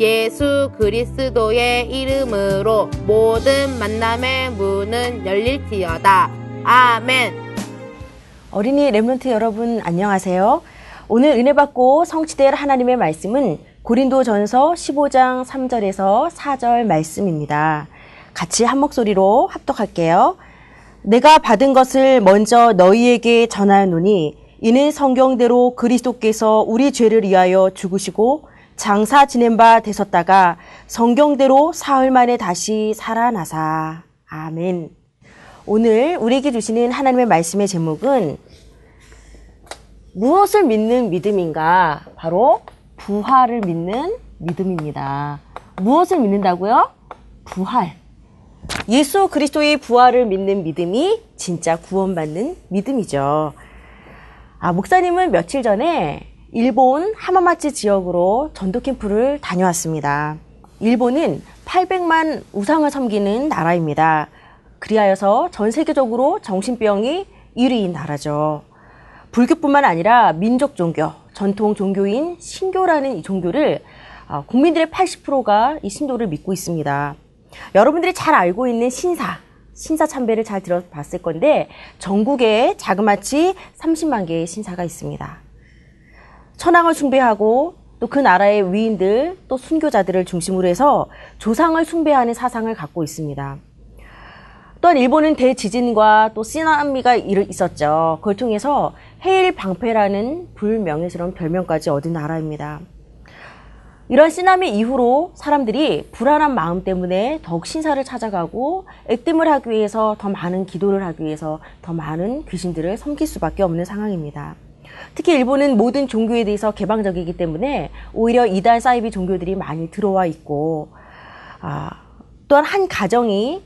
예수 그리스도의 이름으로 모든 만남의 문은 열릴지어다. 아멘. 어린이 렘런트 여러분 안녕하세요. 오늘 은혜 받고 성취될 하나님의 말씀은 고린도전서 15장 3절에서 4절 말씀입니다. 같이 한 목소리로 합독할게요. 내가 받은 것을 먼저 너희에게 전하노니 이는 성경대로 그리스도께서 우리 죄를 위하여 죽으시고 장사 지낸 바 되셨다가 성경대로 사흘 만에 다시 살아나사. 아멘. 오늘 우리에게 주시는 하나님의 말씀의 제목은 무엇을 믿는 믿음인가? 바로 부활을 믿는 믿음입니다. 무엇을 믿는다고요? 부활. 예수 그리스도의 부활을 믿는 믿음이 진짜 구원받는 믿음이죠. 아, 목사님은 며칠 전에 일본 하마마치 지역으로 전도 캠프를 다녀왔습니다. 일본은 800만 우상을 섬기는 나라입니다. 그리하여서 전 세계적으로 정신병이 1위인 나라죠. 불교뿐만 아니라 민족 종교, 전통 종교인 신교라는 이 종교를 아, 국민들의 80%가 이 신도를 믿고 있습니다. 여러분들이 잘 알고 있는 신사, 신사 참배를 잘 들어봤을 건데 전국에 자그마치 30만 개의 신사가 있습니다. 천황을 숭배하고 또 그 나라의 위인들 또 순교자들을 중심으로 해서 조상을 숭배하는 사상을 갖고 있습니다. 또한 일본은 대지진과 또 쓰나미가 있었죠. 그걸 통해서 해일 방패라는 불명예스러운 별명까지 얻은 나라입니다. 이런 쓰나미 이후로 사람들이 불안한 마음 때문에 더욱 신사를 찾아가고 액땜을 하기 위해서 더 많은 기도를 하기 위해서 더 많은 귀신들을 섬길 수밖에 없는 상황입니다. 특히 일본은 모든 종교에 대해서 개방적이기 때문에 오히려 이단 사이비 종교들이 많이 들어와 있고 아, 또한 한 가정이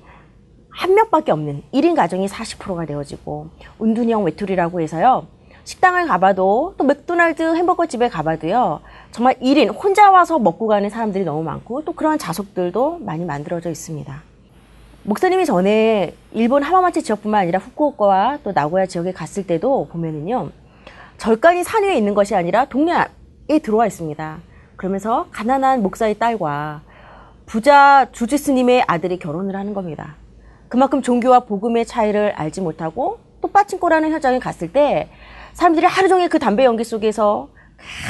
한 명밖에 없는 1인 가정이 40%가 되어지고 운둔형 외톨이라고 해서요. 식당을 가봐도 또 맥도날드 햄버거 집에 가봐도요. 정말 1인 혼자 와서 먹고 가는 사람들이 너무 많고 또 그런 자석들도 많이 만들어져 있습니다. 목사님이 전에 일본 하마마치 지역뿐만 아니라 후쿠오카와 또 나고야 지역에 갔을 때도 보면은요. 절간이 산 위에 있는 것이 아니라 동네에 들어와 있습니다. 그러면서 가난한 목사의 딸과 부자 주지 스님의 아들이 결혼을 하는 겁니다. 그만큼 종교와 복음의 차이를 알지 못하고 또 빠친코라는 현장에 갔을 때 사람들이 하루 종일 그 담배 연기 속에서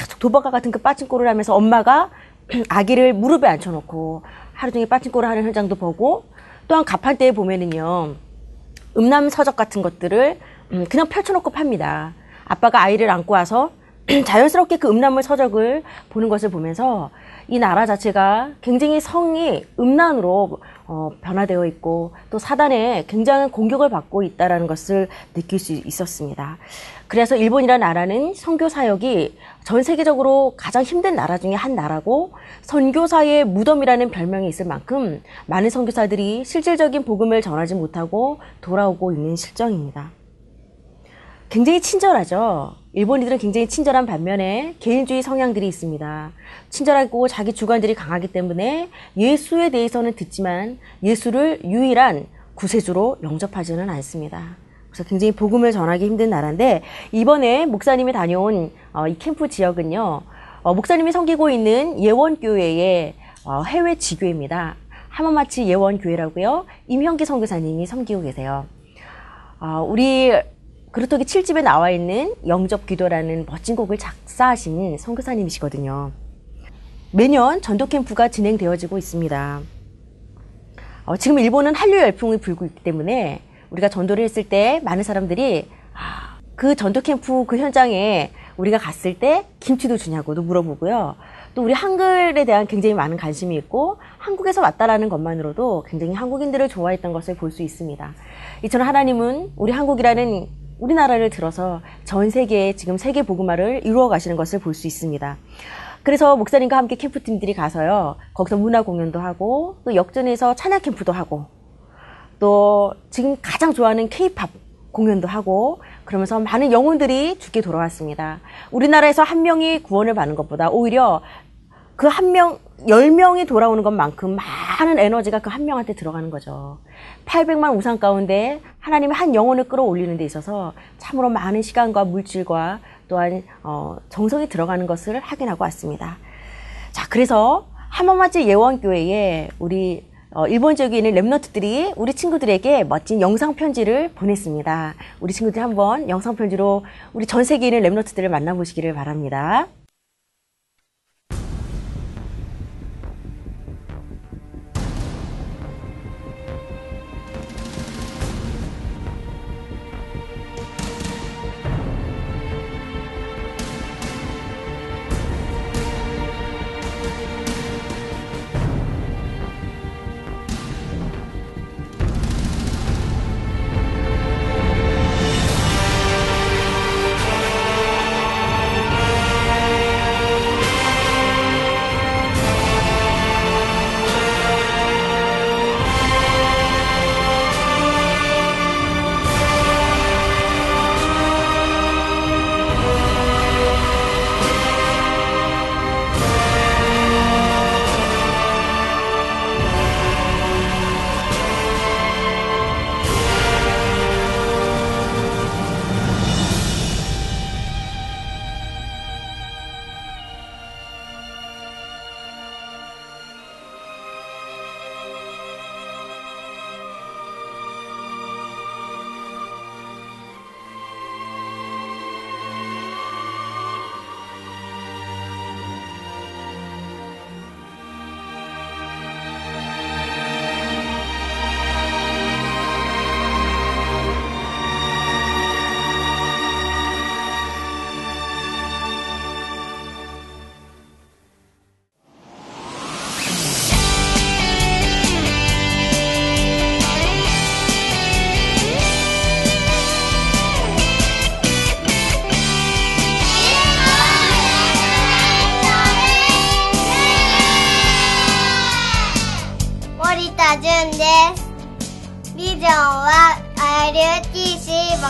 계속 도박과 같은 그 빠친코를 하면서 엄마가 아기를 무릎에 앉혀놓고 하루 종일 빠친코를 하는 현장도 보고 또한 가판대에 보면은요 음란 서적 같은 것들을 음, 그냥 펼쳐놓고 팝니다. 아빠가 아이를 안고 와서 자연스럽게 그 음란물 서적을 보는 것을 보면서 이 나라 자체가 굉장히 성이 음란으로 어, 변화되어 있고 또 사단에 굉장한 공격을 받고 있다라는 것을 느낄 수 있었습니다. 그래서 일본이라는 나라는 선교 사역이 전 세계적으로 가장 힘든 나라 중에 한 나라고 선교사의 무덤이라는 별명이 있을 만큼 많은 선교사들이 실질적인 복음을 전하지 못하고 돌아오고 있는 실정입니다. 굉장히 친절하죠. 일본인들은 굉장히 친절한 반면에 개인주의 성향들이 있습니다. 친절하고 자기 주관들이 강하기 때문에 예수에 대해서는 듣지만 예수를 유일한 구세주로 영접하지는 않습니다. 그래서 굉장히 복음을 전하기 힘든 나라인데 이번에 목사님이 다녀온 어, 이 캠프 지역은요. 어, 목사님이 섬기고 있는 예원교회의 어, 해외 지교입니다. 하마마치 예원교회라고요. 임형기 선교사님이 섬기고 계세요. 우리 그루터기 7집에 나와 있는 영접 기도라는 멋진 곡을 작사하신 선교사님이시거든요. 매년 전도 캠프가 진행되어지고 있습니다. 어, 지금 일본은 한류 열풍이 불고 있기 때문에 우리가 전도를 했을 때 많은 사람들이 아, 그 전도 캠프 그 현장에 우리가 갔을 때 김치도 주냐고도 물어보고요. 또 우리 한글에 대한 굉장히 많은 관심이 있고 한국에서 왔다라는 것만으로도 굉장히 한국인들을 좋아했던 것을 볼 수 있습니다. 이처럼 하나님은 우리 한국이라는 우리나라를 들어서 전 세계에 지금 세계 복음화를 이루어 가시는 것을 볼 수 있습니다. 그래서 목사님과 함께 캠프팀들이 가서요. 거기서 문화 공연도 하고 또 역전에서 찬양 캠프도 하고 또 지금 가장 좋아하는 케이팝 공연도 하고 그러면서 많은 영혼들이 죽게 돌아왔습니다. 우리나라에서 한 명이 구원을 받는 것보다 오히려 그 한 명, 열 명이 돌아오는 것만큼 많은 에너지가 그 한 명한테 들어가는 거죠. 800만 우상 가운데 하나님이 한 영혼을 끌어올리는 데 있어서 참으로 많은 시간과 물질과 또한 어, 정성이 들어가는 것을 확인하고 왔습니다. 자, 그래서 하마마지 예원교회에 우리 어, 일본 지역에 있는 랩너트들이 우리 친구들에게 멋진 영상 편지를 보냈습니다. 우리 친구들이 한번 영상 편지로 우리 전 세계에 있는 랩너트들을 만나보시기를 바랍니다.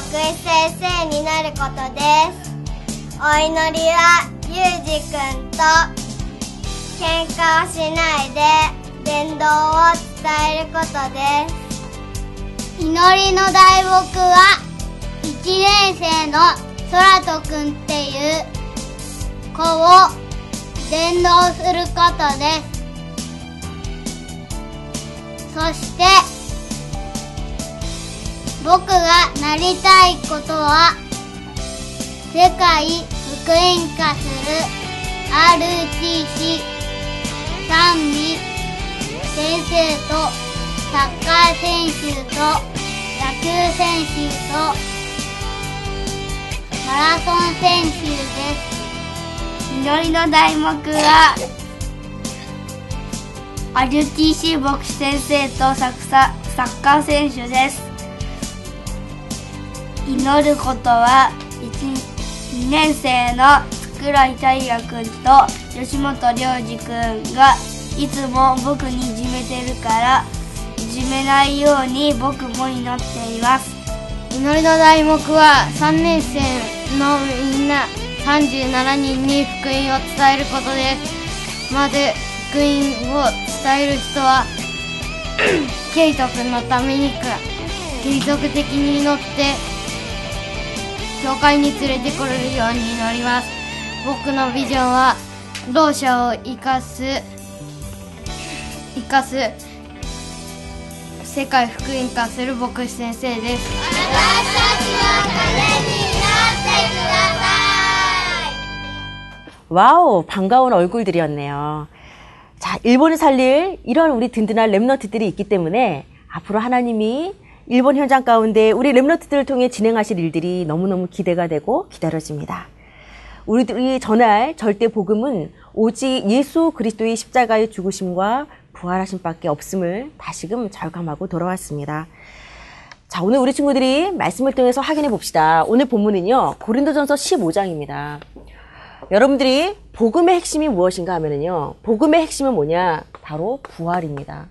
せいになることですお祈りはゆうじくんと喧嘩をしないで伝道を伝えることです。祈りの大木は1年生の空とくんっていう子を伝道することです。そして僕がなりたいことは世界福音化する RTC 賛美先生とサッカー選手と野球選手とマラソン選手です。祈りの題目は RTC 牧師先生とサッカー選手です。祈ることは2年生の桜井大也君と吉本良二君がいつも僕にいじめてるからいじめないように僕も祈っています。祈りの題目は3年生のみんな37人に福音を伝えることです。まず福音を伝える人はケイト君のためにか継続的に祈って教会に連れてこれるように祈ります僕のビジョンはろう者を生かす生かす世界福音化する牧師先生です私たちのためになってください 와우, 반가운 얼굴들이었네요. 자, 일본을 살릴 이런 우리 든든한 랩너트들이 있기 때문에 앞으로 하나님이 일본 현장 가운데 우리 remnant들을 통해 진행하실 일들이 너무너무 기대가 되고 기다려집니다. 우리들이 전할 절대 복음은 오직 예수 그리스도의 십자가의 죽으심과 부활하심밖에 없음을 다시금 절감하고 돌아왔습니다. 자, 오늘 우리 친구들이 말씀을 통해서 확인해 봅시다. 오늘 본문은요, 고린도전서 15장입니다. 여러분들이 복음의 핵심이 무엇인가 하면은요, 복음의 핵심은 뭐냐? 바로 부활입니다.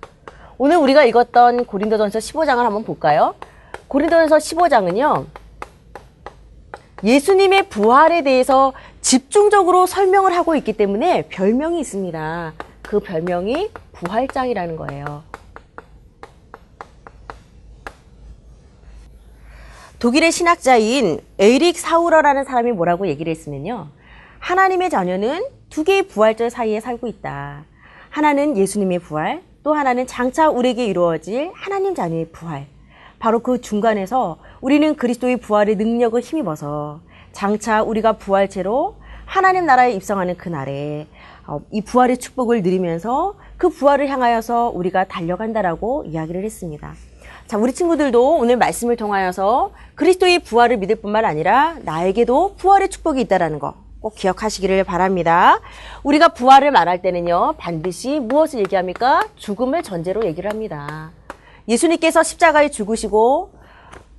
오늘 우리가 읽었던 고린도전서 15장을 한번 볼까요? 고린도전서 15장은요, 예수님의 부활에 대해서 집중적으로 설명을 하고 있기 때문에 별명이 있습니다. 그 별명이 부활장이라는 거예요. 독일의 신학자인 에이릭 사우러라는 사람이 뭐라고 얘기를 했으면요. 하나님의 자녀는 두 개의 부활절 사이에 살고 있다. 하나는 예수님의 부활, 또 하나는 장차 우리에게 이루어질 하나님 자녀의 부활. 바로 그 중간에서 우리는 그리스도의 부활의 능력을 힘입어서 장차 우리가 부활체로 하나님 나라에 입성하는 그날에 어, 이 부활의 축복을 누리면서 그 부활을 향하여서 우리가 달려간다라고 이야기를 했습니다. 자, 우리 친구들도 오늘 말씀을 통하여서 그리스도의 부활을 믿을 뿐만 아니라 나에게도 부활의 축복이 있다라는 거 꼭 기억하시기를 바랍니다. 우리가 부활을 말할 때는요, 반드시 무엇을 얘기합니까? 죽음을 전제로 얘기를 합니다. 예수님께서 십자가에 죽으시고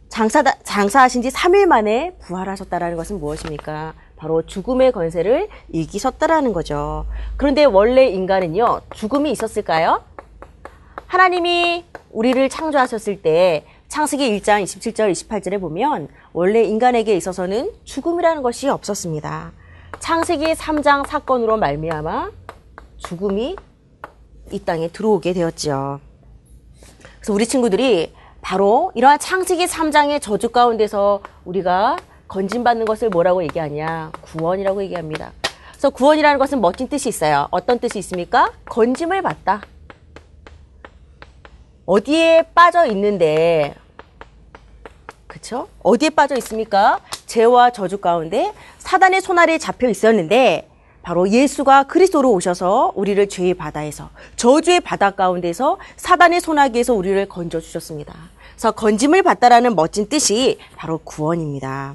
장사, 장사하신 지 3일 만에 부활하셨다라는 것은 무엇입니까? 바로 죽음의 권세를 이기셨다라는 거죠. 그런데 원래 인간은요, 죽음이 있었을까요? 하나님이 우리를 창조하셨을 때 창세기 1장 27절 28절에 보면 원래 인간에게 있어서는 죽음이라는 것이 없었습니다. 창세기 3장 사건으로 말미암아 죽음이 이 땅에 들어오게 되었죠. 그래서 우리 친구들이 바로 이러한 창세기 3장의 저주 가운데서 우리가 건진받는 것을 뭐라고 얘기하냐? 구원이라고 얘기합니다. 그래서 구원이라는 것은 멋진 뜻이 있어요. 어떤 뜻이 있습니까? 건짐을 받다. 어디에 빠져 있는데, 그쵸? 어디에 빠져 있습니까? 죄와 저주 가운데 사단의 손아래에 잡혀 있었는데, 바로 예수가 그리스도로 오셔서 우리를 죄의 바다에서, 저주의 바다 가운데서 사단의 손아귀에서 우리를 건져 주셨습니다. 그래서 건짐을 받다라는 멋진 뜻이 바로 구원입니다.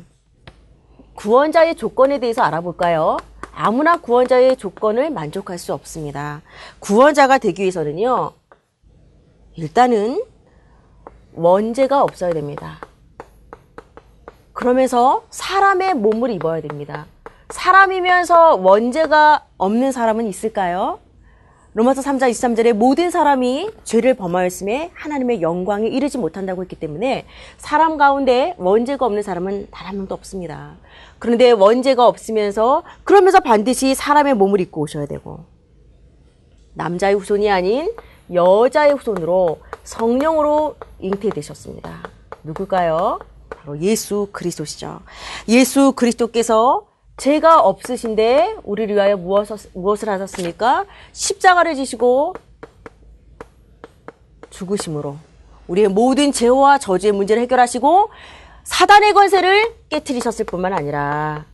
구원자의 조건에 대해서 알아볼까요? 아무나 구원자의 조건을 만족할 수 없습니다. 구원자가 되기 위해서는요, 일단은 원죄가 없어야 됩니다. 그러면서 사람의 몸을 입어야 됩니다. 사람이면서 원죄가 없는 사람은 있을까요? 로마서 3장 23절에 모든 사람이 죄를 범하였음에 하나님의 영광에 이르지 못한다고 했기 때문에 사람 가운데 원죄가 없는 사람은 단 한 명도 없습니다. 그런데 원죄가 없으면서 그러면서 반드시 사람의 몸을 입고 오셔야 되고 남자의 후손이 아닌 여자의 후손으로 성령으로 잉태되셨습니다. 누굴까요? 바로 예수 그리스도시죠. 예수 그리스도께서 죄가 없으신데 우리를 위하여 무엇을, 하셨습니까? 십자가를 지시고 죽으심으로 우리의 모든 죄와 저주의 문제를 해결하시고 사단의 권세를 깨뜨리셨을 뿐만 아니라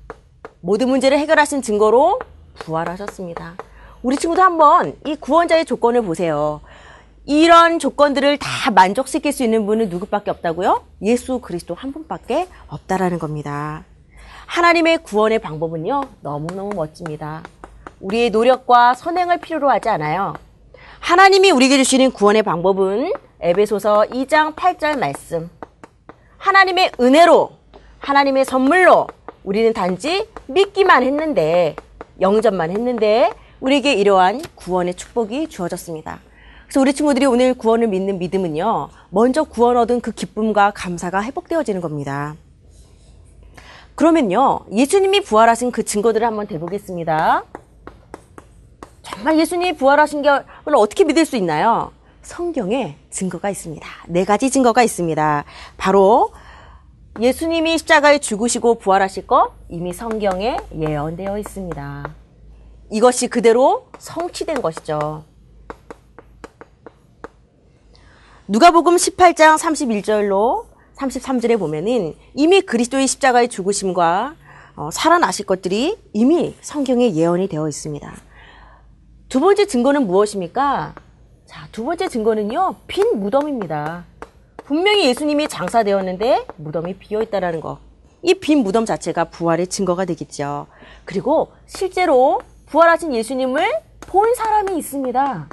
모든 문제를 해결하신 증거로 부활하셨습니다. 우리 친구도 한번 이 구원자의 조건을 보세요. 이런 조건들을 다 만족시킬 수 있는 분은 누구밖에 없다고요? 예수 그리스도 한 분밖에 없다라는 겁니다. 하나님의 구원의 방법은요, 너무너무 멋집니다. 우리의 노력과 선행을 필요로 하지 않아요. 하나님이 우리에게 주시는 구원의 방법은 에베소서 2장 8절 말씀. 하나님의 은혜로, 하나님의 선물로 우리는 단지 믿기만 했는데, 영접만 했는데, 우리에게 이러한 구원의 축복이 주어졌습니다. 그래서 우리 친구들이 오늘 구원을 믿는 믿음은요, 먼저 구원 얻은 그 기쁨과 감사가 회복되어지는 겁니다. 그러면요, 예수님이 부활하신 그 증거들을 한번 대보겠습니다. 정말 예수님이 부활하신 걸 어떻게 믿을 수 있나요? 성경에 증거가 있습니다. 네 가지 증거가 있습니다. 바로 예수님이 십자가에 죽으시고 부활하실 것 이미 성경에 예언되어 있습니다. 이것이 그대로 성취된 것이죠. 누가복음 18장 31절로 33절에 보면은 이미 그리스도의 십자가의 죽으심과 어, 살아나실 것들이 이미 성경에 예언이 되어 있습니다. 두 번째 증거는 무엇입니까? 자, 두 번째 증거는요, 빈 무덤입니다. 분명히 예수님이 장사되었는데 무덤이 비어 있다라는 거. 이 빈 무덤 자체가 부활의 증거가 되겠죠. 그리고 실제로 부활하신 예수님을 본 사람이 있습니다.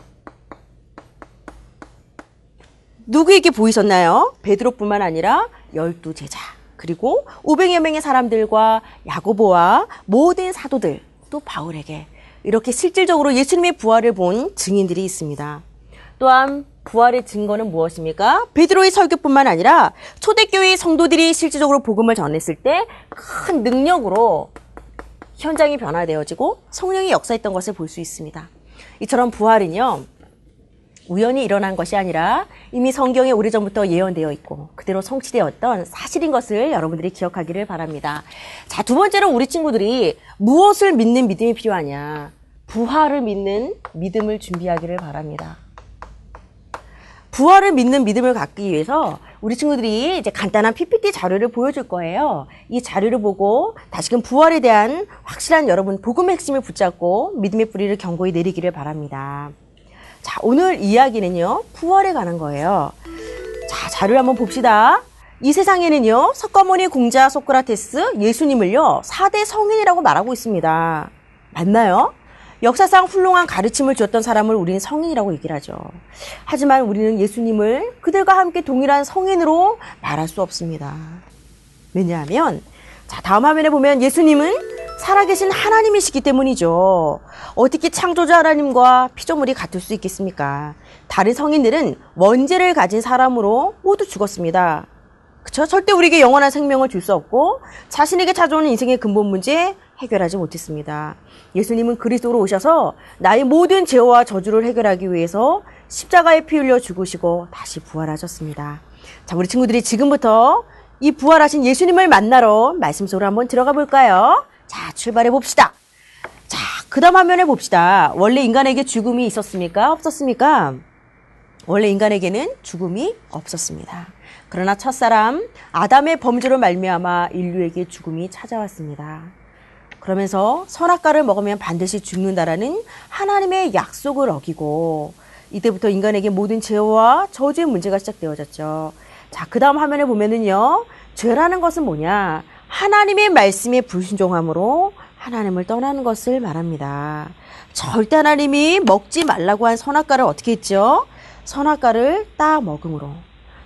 누구에게 보이셨나요? 베드로뿐만 아니라 열두 제자 그리고 500여 명의 사람들과 야고보와 모든 사도들 또 바울에게 이렇게 실질적으로 예수님의 부활을 본 증인들이 있습니다. 또한 부활의 증거는 무엇입니까? 베드로의 설교뿐만 아니라 초대교회 성도들이 실질적으로 복음을 전했을 때 큰 능력으로 현장이 변화되어지고 성령이 역사했던 것을 볼 수 있습니다. 이처럼 부활은요, 우연히 일어난 것이 아니라 이미 성경에 오래전부터 예언되어 있고 그대로 성취되었던 사실인 것을 여러분들이 기억하기를 바랍니다. 자, 두 번째로 우리 친구들이 무엇을 믿는 믿음이 필요하냐? 부활을 믿는 믿음을 준비하기를 바랍니다. 부활을 믿는 믿음을 갖기 위해서 우리 친구들이 이제 간단한 PPT 자료를 보여줄 거예요. 이 자료를 보고 다시금 부활에 대한 확실한 여러분 복음의 핵심을 붙잡고 믿음의 뿌리를 견고히 내리기를 바랍니다. 자, 오늘 이야기는요, 부활에 관한 거예요. 자, 자료를 한번 봅시다. 이 세상에는요, 석가모니 공자 소크라테스 예수님을요, 4대 성인이라고 말하고 있습니다. 맞나요? 역사상 훌륭한 가르침을 주었던 사람을 우리는 성인이라고 얘기를 하죠. 하지만 우리는 예수님을 그들과 함께 동일한 성인으로 말할 수 없습니다. 왜냐하면, 자, 다음 화면에 보면 예수님은 살아계신 하나님이시기 때문이죠. 어떻게 창조자 하나님과 피조물이 같을 수 있겠습니까? 다른 성인들은 원죄를 가진 사람으로 모두 죽었습니다. 그쵸? 절대 우리에게 영원한 생명을 줄 수 없고 자신에게 찾아오는 인생의 근본 문제 해결하지 못했습니다. 예수님은 그리스도로 오셔서 나의 모든 죄와 저주를 해결하기 위해서 십자가에 피 흘려 죽으시고 다시 부활하셨습니다. 자, 우리 친구들이 지금부터 이 부활하신 예수님을 만나러 말씀 속으로 한번 들어가 볼까요? 자, 출발해 봅시다. 자, 그 다음 화면에 봅시다. 원래 인간에게 죽음이 있었습니까? 없었습니까? 원래 인간에게는 죽음이 없었습니다. 그러나 첫사람 아담의 범죄로 말미암아 인류에게 죽음이 찾아왔습니다. 그러면서 선악과를 먹으면 반드시 죽는다라는 하나님의 약속을 어기고 이때부터 인간에게 모든 죄와 저주의 문제가 시작되어졌죠. 자, 그 다음 화면에 보면은요. 죄라는 것은 뭐냐? 하나님의 말씀에 불순종함으로 하나님을 떠나는 것을 말합니다. 절대 하나님이 먹지 말라고 한 선악과를 어떻게 했죠? 선악과를 따 먹음으로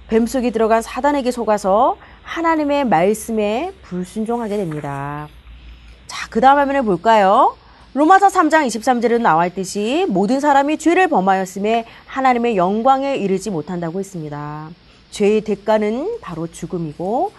뱀속에 들어간 사단에게 속아서 하나님의 말씀에 불순종하게 됩니다. 자, 그 다음 화면을 볼까요? 로마서 3장 23절에도 나와 있듯이 모든 사람이 죄를 범하였음에 하나님의 영광에 이르지 못한다고 했습니다. 죄의 대가는 바로 죽음이고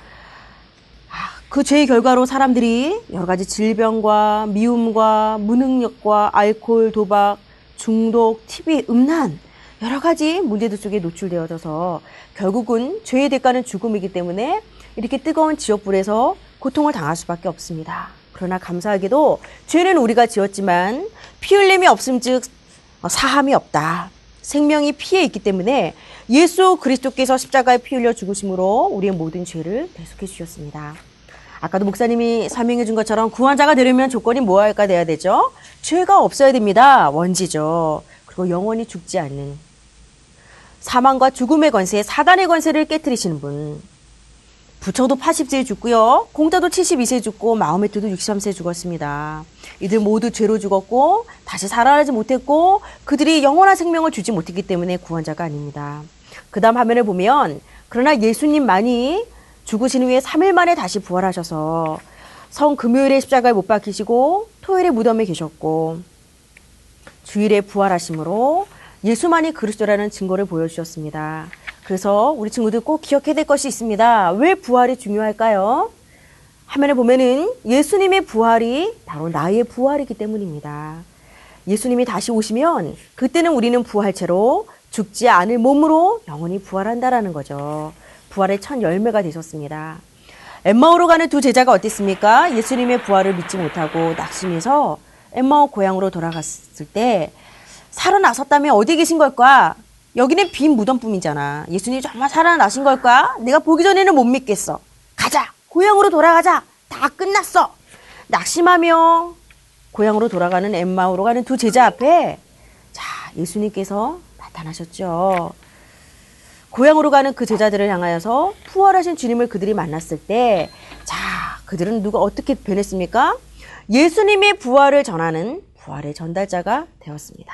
그 죄의 결과로 사람들이 여러 가지 질병과 미움과 무능력과 알코올, 도박, 중독, TV, 음란 여러 가지 문제들 속에 노출되어져서 결국은 죄의 대가는 죽음이기 때문에 이렇게 뜨거운 지옥불에서 고통을 당할 수밖에 없습니다. 그러나 감사하게도 죄는 우리가 지었지만 피 흘림이 없음즉 사함이 없다. 생명이 피에 있기 때문에 예수 그리스도께서 십자가에 피 흘려 죽으심으로 우리의 모든 죄를 대속해 주셨습니다. 아까도 목사님이 설명해 준 것처럼 구원자가 되려면 조건이 뭐할까 돼야 되죠? 죄가 없어야 됩니다. 원지죠. 그리고 영원히 죽지 않는 사망과 죽음의 권세, 사단의 권세를 깨뜨리시는 분. 부처도 80세에 죽고요. 공자도 72세에 죽고 마호메트도 63세에 죽었습니다. 이들 모두 죄로 죽었고 다시 살아나지 못했고 그들이 영원한 생명을 주지 못했기 때문에 구원자가 아닙니다. 그 다음 화면을 보면 그러나 예수님만이 죽으신 후에 3일 만에 다시 부활하셔서 성 금요일에 십자가에 못 박히시고 토요일에 무덤에 계셨고 주일에 부활하심으로 예수만이 그리스도라는 증거를 보여주셨습니다. 그래서 우리 친구들 꼭 기억해야 될 것이 있습니다. 왜 부활이 중요할까요? 화면에 보면은 예수님의 부활이 바로 나의 부활이기 때문입니다. 예수님이 다시 오시면 그때는 우리는 부활체로 죽지 않을 몸으로 영원히 부활한다라는 거죠. 부활의 첫 열매가 되셨습니다. 엠마오로 가는 두 제자가 어땠습니까? 예수님의 부활을 믿지 못하고 낙심해서 엠마오 고향으로 돌아갔을 때 살아나셨다면 어디 계신 걸까? 여기는 빈 무덤뿐이잖아. 예수님이 정말 살아나신 걸까? 내가 보기 전에는 못 믿겠어. 가자! 고향으로 돌아가자! 다 끝났어! 낙심하며 고향으로 돌아가는 엠마오로 가는 두 제자 앞에 자, 예수님께서 나타나셨죠. 고향으로 가는 그 제자들을 향하여서 부활하신 주님을 그들이 만났을 때, 자, 그들은 누가 어떻게 변했습니까? 예수님의 부활을 전하는 부활의 전달자가 되었습니다.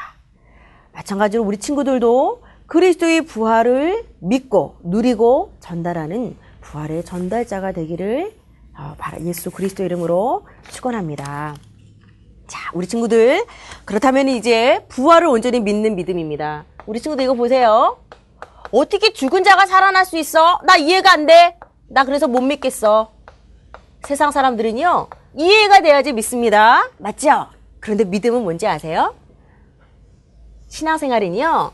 마찬가지로 우리 친구들도 그리스도의 부활을 믿고 누리고 전달하는 부활의 전달자가 되기를 어, 예수 그리스도 이름으로 축원합니다. 자, 우리 친구들 그렇다면 이제 부활을 온전히 믿는 믿음입니다. 우리 친구들 이거 보세요. 어떻게 죽은 자가 살아날 수 있어? 나 이해가 안 돼. 나 그래서 못 믿겠어. 세상 사람들은요, 이해가 돼야지 믿습니다. 맞죠? 그런데 믿음은 뭔지 아세요? 신앙생활은요,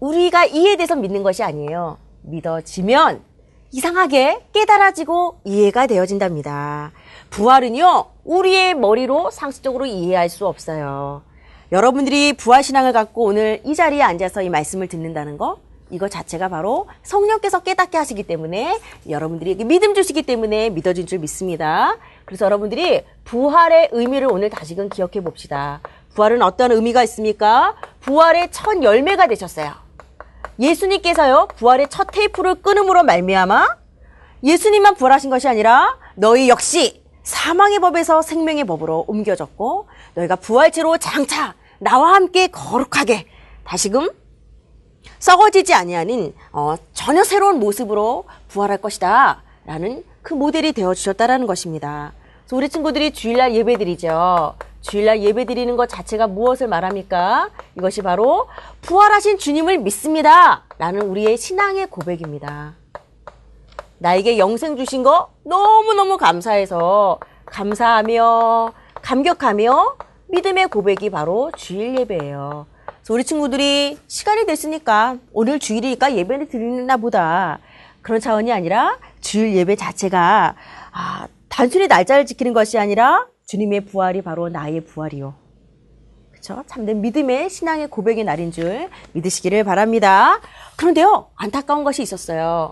우리가 이해돼서 믿는 것이 아니에요. 믿어지면 이상하게 깨달아지고 이해가 되어진답니다. 부활은요, 우리의 머리로 상식적으로 이해할 수 없어요. 여러분들이 부활신앙을 갖고 오늘 이 자리에 앉아서 이 말씀을 듣는다는 거, 이거 자체가 바로 성령께서 깨닫게 하시기 때문에 여러분들이 믿음 주시기 때문에 믿어진 줄 믿습니다. 그래서 여러분들이 부활의 의미를 오늘 다시금 기억해 봅시다. 부활은 어떤 의미가 있습니까? 부활의 첫 열매가 되셨어요. 예수님께서요 부활의 첫 테이프를 끊음으로 말미암아 예수님만 부활하신 것이 아니라 너희 역시 사망의 법에서 생명의 법으로 옮겨졌고 너희가 부활체로 장차 나와 함께 거룩하게 다시금 썩어지지 아니하는 어, 전혀 새로운 모습으로 부활할 것이다 라는 그 모델이 되어 주셨다라는 것입니다. 그래서 우리 친구들이 주일날 예배드리죠. 주일날 예배 드리는 것 자체가 무엇을 말합니까? 이것이 바로 부활하신 주님을 믿습니다. 라는 우리의 신앙의 고백입니다. 나에게 영생 주신 거 너무너무 감사해서 감사하며 감격하며 믿음의 고백이 바로 주일 예배예요. 그래서 우리 친구들이 시간이 됐으니까 오늘 주일이니까 예배를 드리나 보다. 그런 차원이 아니라 주일 예배 자체가 아, 단순히 날짜를 지키는 것이 아니라 주님의 부활이 바로 나의 부활이요. 그렇죠? 참된 믿음의 신앙의 고백의 날인 줄 믿으시기를 바랍니다. 그런데요, 안타까운 것이 있었어요.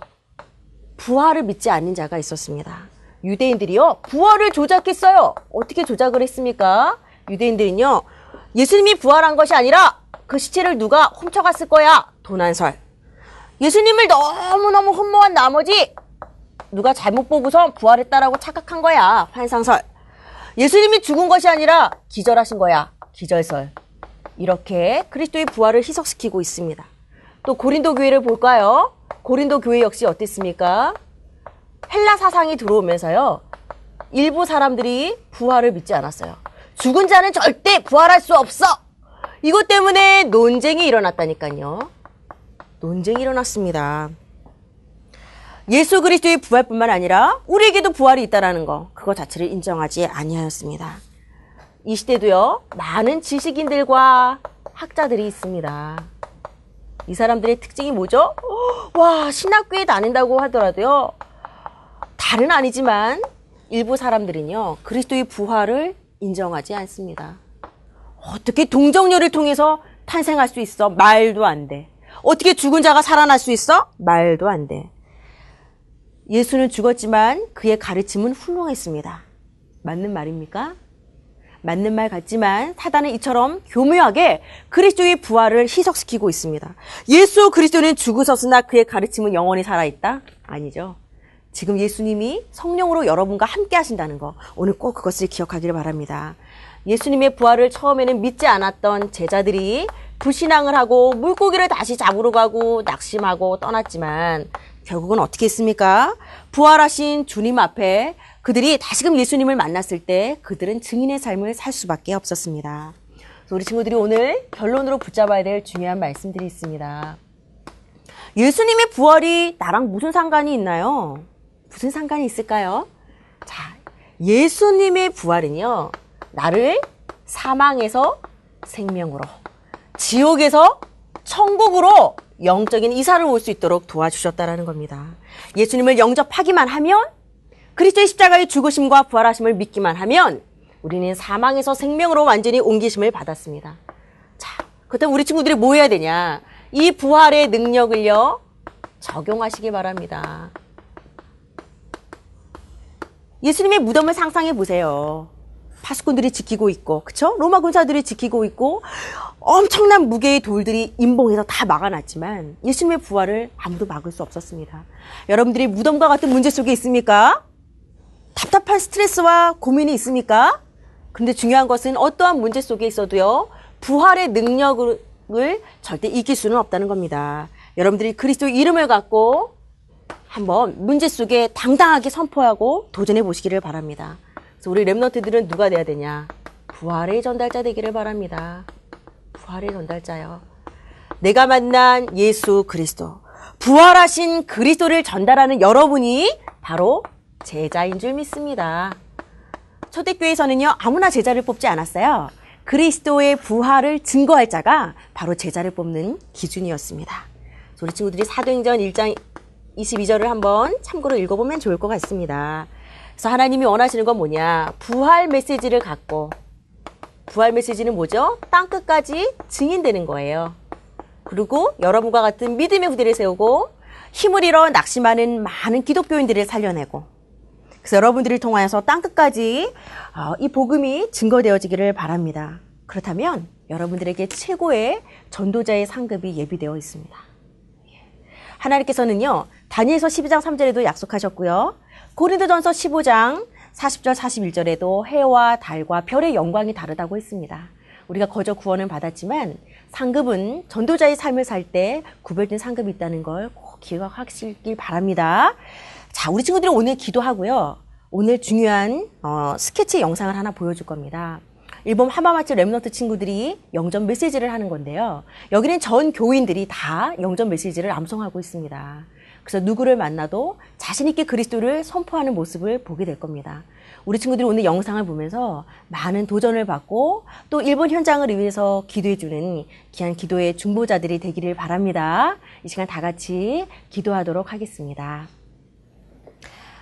부활을 믿지 않는 자가 있었습니다. 유대인들이요, 부활을 조작했어요. 어떻게 조작을 했습니까? 유대인들은요, 예수님이 부활한 것이 아니라 그 시체를 누가 훔쳐갔을 거야. 도난설. 예수님을 너무너무 흠모한 나머지 누가 잘못 보고서 부활했다라고 착각한 거야. 환상설. 예수님이 죽은 것이 아니라 기절하신 거야. 기절설. 이렇게 그리스도의 부활을 희석시키고 있습니다. 또 고린도 교회를 볼까요? 고린도 교회 역시 어땠습니까? 헬라 사상이 들어오면서요. 일부 사람들이 부활을 믿지 않았어요. 죽은 자는 절대 부활할 수 없어. 이것 때문에 논쟁이 일어났다니까요. 논쟁이 일어났습니다. 예수 그리스도의 부활뿐만 아니라 우리에게도 부활이 있다라는 거 그거 자체를 인정하지 아니하였습니다. 이 시대도요 많은 지식인들과 학자들이 있습니다. 이 사람들의 특징이 뭐죠? 와 신학교에 다닌다고 하더라도요 다른 아니지만 일부 사람들은요 그리스도의 부활을 인정하지 않습니다. 어떻게 동정녀를 통해서 탄생할 수 있어? 말도 안 돼. 어떻게 죽은 자가 살아날 수 있어? 말도 안 돼. 예수는 죽었지만 그의 가르침은 훌륭했습니다. 맞는 말입니까? 맞는 말 같지만 사단은 이처럼 교묘하게 그리스도의 부활을 희석시키고 있습니다. 예수 그리스도는 죽으셨으나 그의 가르침은 영원히 살아있다? 아니죠. 지금 예수님이 성령으로 여러분과 함께 하신다는 거 오늘 꼭 그것을 기억하기를 바랍니다. 예수님의 부활을 처음에는 믿지 않았던 제자들이 불신앙을 하고 물고기를 다시 잡으러 가고 낙심하고 떠났지만 결국은 어떻게 했습니까? 부활하신 주님 앞에 그들이 다시금 예수님을 만났을 때 그들은 증인의 삶을 살 수밖에 없었습니다. 우리 친구들이 오늘 결론으로 붙잡아야 될 중요한 말씀들이 있습니다. 예수님의 부활이 나랑 무슨 상관이 있나요? 무슨 상관이 있을까요? 자, 예수님의 부활은요, 나를 사망에서 생명으로, 지옥에서 천국으로 영적인 이사를 올 수 있도록 도와주셨다라는 겁니다. 예수님을 영접하기만 하면 그리스도의 십자가의 죽으심과 부활하심을 믿기만 하면 우리는 사망에서 생명으로 완전히 옮기심을 받았습니다. 자, 그렇다면 우리 친구들이 뭐 해야 되냐? 이 부활의 능력을요, 적용하시기 바랍니다. 예수님의 무덤을 상상해 보세요. 파수꾼들이 지키고 있고, 그쵸? 로마 군사들이 지키고 있고, 엄청난 무게의 돌들이 임봉해서 다 막아놨지만, 예수님의 부활을 아무도 막을 수 없었습니다. 여러분들이 무덤과 같은 문제 속에 있습니까? 답답한 스트레스와 고민이 있습니까? 근데 중요한 것은 어떠한 문제 속에 있어도요, 부활의 능력을 절대 이길 수는 없다는 겁니다. 여러분들이 그리스도 이름을 갖고 한번 문제 속에 당당하게 선포하고 도전해 보시기를 바랍니다. 그래서 우리 랩너트들은 누가 돼야 되냐? 부활의 전달자 되기를 바랍니다. 부활의 전달자요. 내가 만난 예수 그리스도. 부활하신 그리스도를 전달하는 여러분이 바로 제자인 줄 믿습니다. 초대교회에서는요, 아무나 제자를 뽑지 않았어요. 그리스도의 부활을 증거할 자가 바로 제자를 뽑는 기준이었습니다. 우리 친구들이 사도행전 1장 22절을 한번 참고로 읽어보면 좋을 것 같습니다. 그래서 하나님이 원하시는 건 뭐냐? 부활 메시지를 갖고 부활 메시지는 뭐죠? 땅 끝까지 증인되는 거예요. 그리고 여러분과 같은 믿음의 후대를 세우고 힘을 잃어 낙심하는 많은 기독교인들을 살려내고 그래서 여러분들을 통하여서 땅 끝까지 어, 이 복음이 증거되어지기를 바랍니다. 그렇다면 여러분들에게 최고의 전도자의 상급이 예비되어 있습니다. 하나님께서는요, 다니엘서 12장 3절에도 약속하셨고요. 고린도전서 15장 40절 41절에도 해와 달과 별의 영광이 다르다고 했습니다. 우리가 거저 구원을 받았지만 상급은 전도자의 삶을 살 때 구별된 상급이 있다는 걸 꼭 기억하시길 바랍니다. 자, 우리 친구들은 오늘 기도하고요. 오늘 중요한 어, 스케치 영상을 하나 보여줄 겁니다. 일본 하마마츠 랩너트 친구들이 영전 메시지를 하는 건데요. 여기는 전 교인들이 다 영전 메시지를 암송하고 있습니다. 그래서 누구를 만나도 자신있게 그리스도를 선포하는 모습을 보게 될 겁니다. 우리 친구들이 오늘 영상을 보면서 많은 도전을 받고 또 일본 현장을 위해서 기도해주는 귀한 기도의 중보자들이 되기를 바랍니다. 이 시간 다 같이 기도하도록 하겠습니다.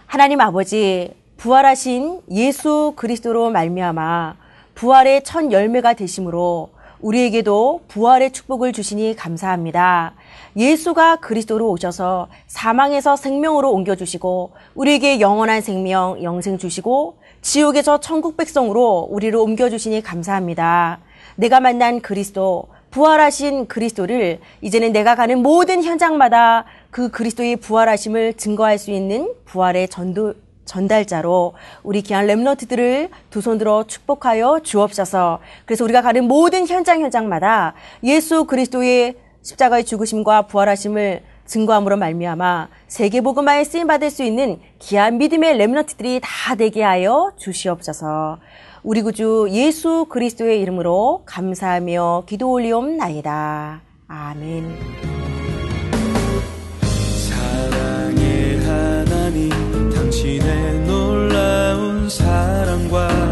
하나님 아버지, 부활하신 예수 그리스도로 말미암아 부활의 첫 열매가 되심으로 우리에게도 부활의 축복을 주시니 감사합니다. 예수가 그리스도로 오셔서 사망에서 생명으로 옮겨주시고 우리에게 영원한 생명, 영생 주시고 지옥에서 천국 백성으로 우리를 옮겨주시니 감사합니다. 내가 만난 그리스도, 부활하신 그리스도를 이제는 내가 가는 모든 현장마다 그 그리스도의 부활하심을 증거할 수 있는 부활의 전도, 전달자로 우리 귀한 랩너트들을 두 손 들어 축복하여 주옵소서. 그래서 우리가 가는 모든 현장 현장마다 예수 그리스도의 십자가의 죽으심과 부활하심을 증거함으로 말미암아 세계 복음화에 쓰임 받을 수 있는 귀한 믿음의 렘너트들이 다 되게 하여 주시옵소서. 우리 구주 예수 그리스도의 이름으로 감사하며 기도 올리옵나이다. 아멘. world.